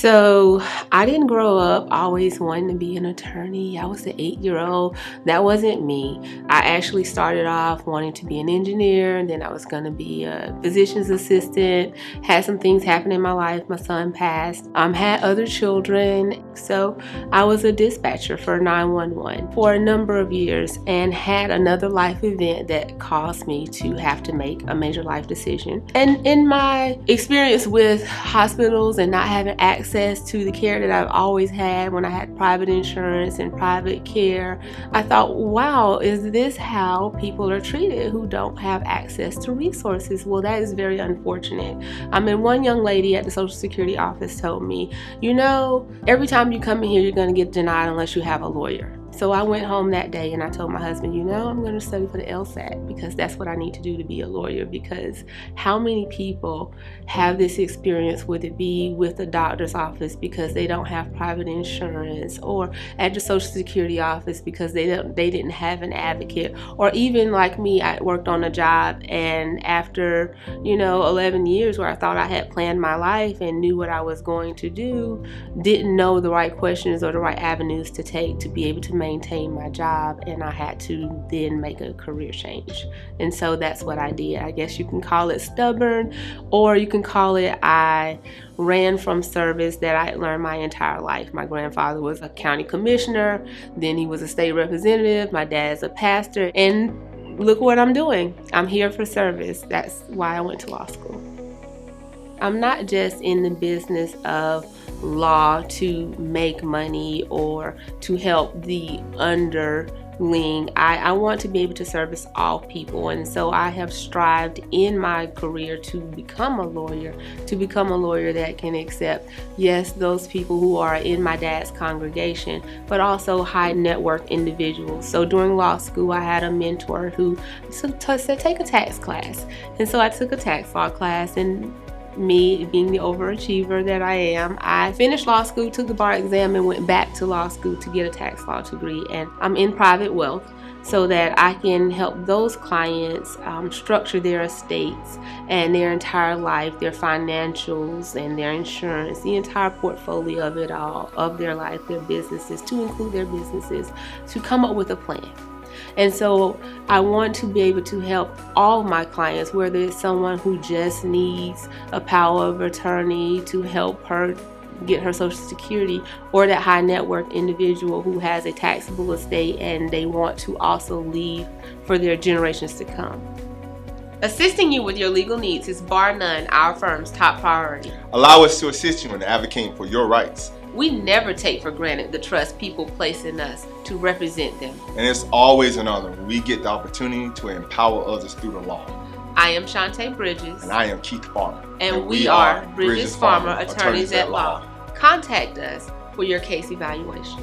So I didn't grow up always wanting to be an attorney. I was an eight year old. That wasn't me. I actually started off wanting to be an engineer, and then I was going to be a physician's assistant. Had some things happen in my life. My son passed. Um, had other children. So I was a dispatcher for 911 for a number of years and had another life event that caused me to have to make a major life decision. And in my experience with hospitals and not having access access to the care that I've always had when I had private insurance and private care, I thought, wow, is this how people are treated who don't have access to resources? Well, that is very unfortunate. I mean, one young lady at the Social Security office told me, you know, every time you come in here, you're going to get denied unless you have a lawyer. So I went home that day and I told my husband, you know, I'm going to study for the LSAT because that's what I need to do to be a lawyer. Because how many people have this experience, whether it be with the doctor's office because they don't have private insurance, or at the Social Security office because they don't, they didn't have an advocate, or even like me, I worked on a job and after you know 11 years where I thought I had planned my life and knew what I was going to do, didn't know the right questions or the right avenues to take to be able to maintain my job and I had to then make a career change. And so that's what I did. I guess you can call it stubborn or you can call it I ran from service that I learned my entire life. My grandfather was a county commissioner, then he was a state representative, my dad's a pastor, and look what I'm doing. I'm here for service. That's why I went to law school. I'm not just in the business of law to make money or to help the underling. I, I want to be able to service all people. And so I have strived in my career to become a lawyer, to become a lawyer that can accept, yes, those people who are in my dad's congregation, but also high net worth individuals. So during law school, I had a mentor who said, take a tax class. And so I took a tax law class and me being the overachiever that I am, I finished law school, took the bar exam, and went back to law school to get a tax law degree. And I'm in private wealth so that I can help those clients um, structure their estates and their entire life, their financials and their insurance, the entire portfolio of it all, of their life, their businesses, to include their businesses, to come up with a plan. And so I want to be able to help all my clients, whether it's someone who just needs a power of attorney to help her get her social security or that high net worth individual who has a taxable estate and they want to also leave for their generations to come. Assisting you with your legal needs is bar none our firm's top priority. Allow us to assist you in advocating for your rights. We never take for granted the trust people place in us to represent them. And it's always an honor when we get the opportunity to empower others through the law. I am Shantae Bridges. And I am Keith Farmer. And, and we, we, are Bridges, Bridges Farmer, Attorneys, Attorneys at Law. Law. Contact us for your case evaluation.